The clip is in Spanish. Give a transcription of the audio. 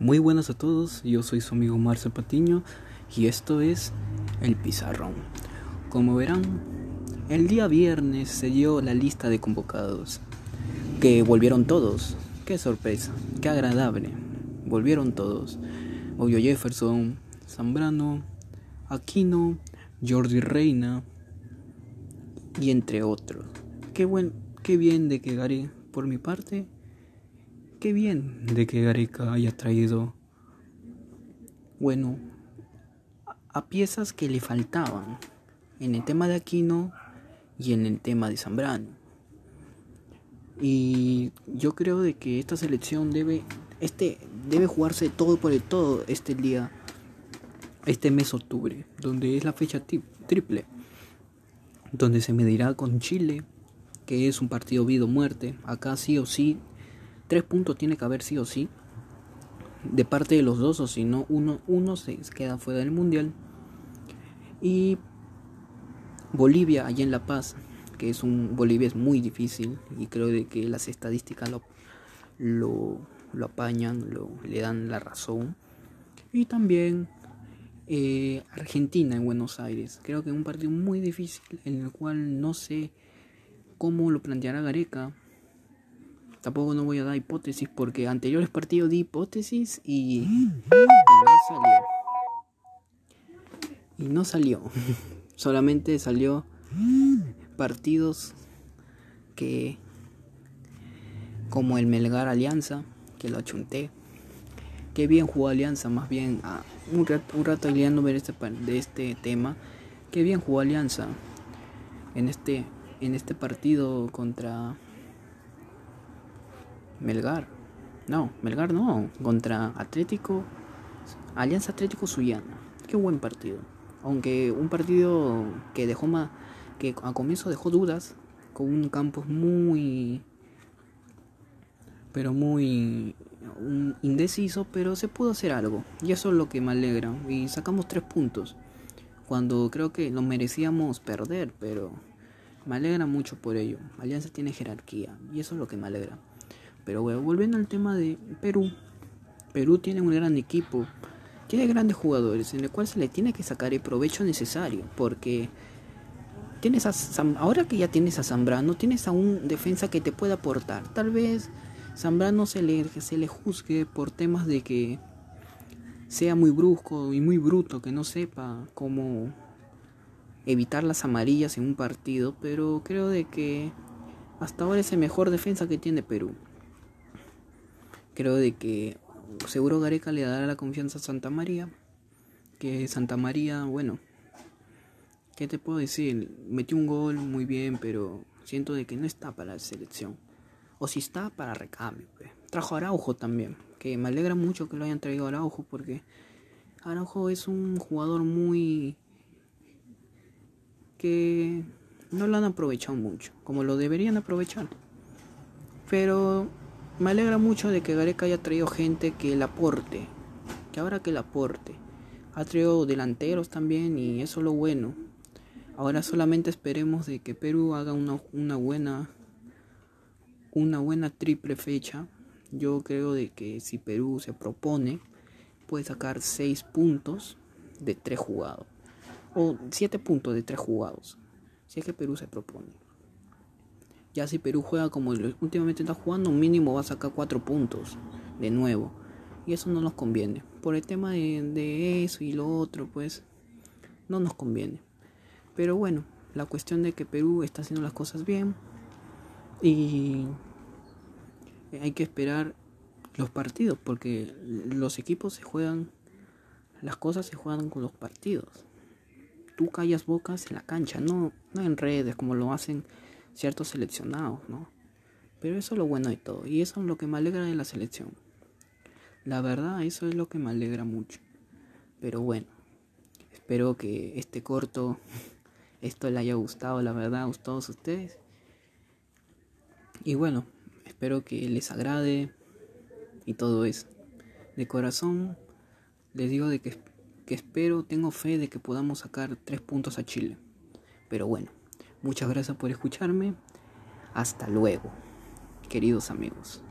Muy buenas a todos, yo soy su amigo Marcel Patiño y esto es El Pizarrón. Como verán, el día viernes se dio la lista de convocados, que volvieron todos. Qué sorpresa, qué agradable. Volvieron todos. Obvio Jefferson, Zambrano, Aquino, Jordi Reina y entre otros. Qué buen, qué bien de que Gary, por mi parte, qué bien de que Gareca haya traído, bueno, a piezas que le faltaban en el tema de Aquino y en el tema de Zambrano. Y yo creo de que esta selección debe, este, debe jugarse todo por el todo este día, este mes octubre, donde es la fecha triple, donde se medirá con Chile, que es un partido vida o muerte. Acá sí o sí tres puntos tiene que haber sí o sí de parte de los dos o si no uno, uno se queda fuera del mundial. Y Bolivia allá en La Paz que es un Bolivia es muy difícil y creo de que las estadísticas lo, lo, lo apañan lo, le dan la razón. Y también eh, Argentina en Buenos Aires. Creo que es un partido muy difícil en el cual no sé cómo lo planteará Gareca Tampoco no voy a dar hipótesis porque anteriores partidos di hipótesis y, no salió. Y no salió. Solamente salió partidos que como el Melgar Alianza, que lo achunté. Qué bien jugó Alianza, más bien ah, un rato, un rato ver este, de este tema. Qué bien jugó Alianza en este, en este partido contra Melgar. No, Melgar no. Contra Atlético. Alianza Atlético Suyana. Qué buen partido. Aunque un partido que dejó más. que a comienzo dejó dudas. Con un campo muy. Pero muy. indeciso. Pero se pudo hacer algo. Y eso es lo que me alegra. Y sacamos tres puntos. Cuando creo que lo merecíamos perder. Pero. Me alegra mucho por ello. Alianza tiene jerarquía. Y eso es lo que me alegra. Pero bueno, volviendo al tema de Perú. Perú tiene un gran equipo, tiene grandes jugadores en el cual se le tiene que sacar el provecho necesario. Porque tienes a ahora que ya tienes a Zambrano, tienes a un defensa que te puede aportar. Tal vez Zambrano se le, se le juzgue por temas de que sea muy brusco y muy bruto, que no sepa cómo evitar las amarillas en un partido, pero creo de que hasta ahora es el mejor defensa que tiene Perú creo de que seguro Gareca le dará la confianza a Santa María. Que Santa María, bueno, ¿qué te puedo decir? Metió un gol muy bien, pero siento de que no está para la selección. O si está para recambio. Pues. Trajo a Araujo también, que me alegra mucho que lo hayan traído a Araujo porque Araujo es un jugador muy que no lo han aprovechado mucho, como lo deberían aprovechar. Pero me alegra mucho de que Gareca haya traído gente que le aporte, que ahora que le aporte. Ha traído delanteros también y eso es lo bueno. Ahora solamente esperemos de que Perú haga una, una buena una buena triple fecha. Yo creo de que si Perú se propone puede sacar 6 puntos de 3 jugados o 7 puntos de 3 jugados. Si es que Perú se propone. Ya si Perú juega como últimamente está jugando, mínimo va a sacar 4 puntos de nuevo. Y eso no nos conviene. Por el tema de, eso y lo otro, pues no nos conviene. Pero bueno, la cuestión de que Perú está haciendo las cosas bien. Y hay que esperar los partidos. Porque los equipos se juegan, las cosas se juegan con los partidos. Tú callas bocas en la cancha, no, no en redes como lo hacen ciertos seleccionados, ¿no? Pero eso es lo bueno de todo. Y eso es lo que me alegra de la selección. La verdad, eso es lo que me alegra mucho. Pero bueno, espero que este corto, esto le haya gustado, la verdad, a todos ustedes. Y bueno, espero que les agrade y todo eso. De corazón, les digo de que, que espero, tengo fe de que podamos sacar tres puntos a Chile. Pero bueno. Muchas gracias por escucharme. Hasta luego, queridos amigos.